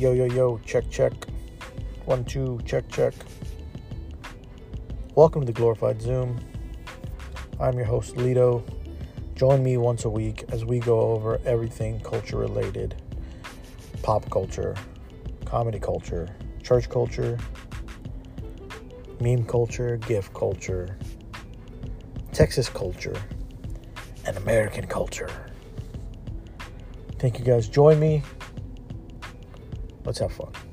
Yo, yo, yo, check, check. One, two, check, check. Welcome to the Glorified Zoom. I'm your host, Lito. Join me once a week as we go over everything culture related pop culture, comedy culture, church culture, meme culture, gift culture, Texas culture, and American culture. Thank you guys. Join me. Let's have fun.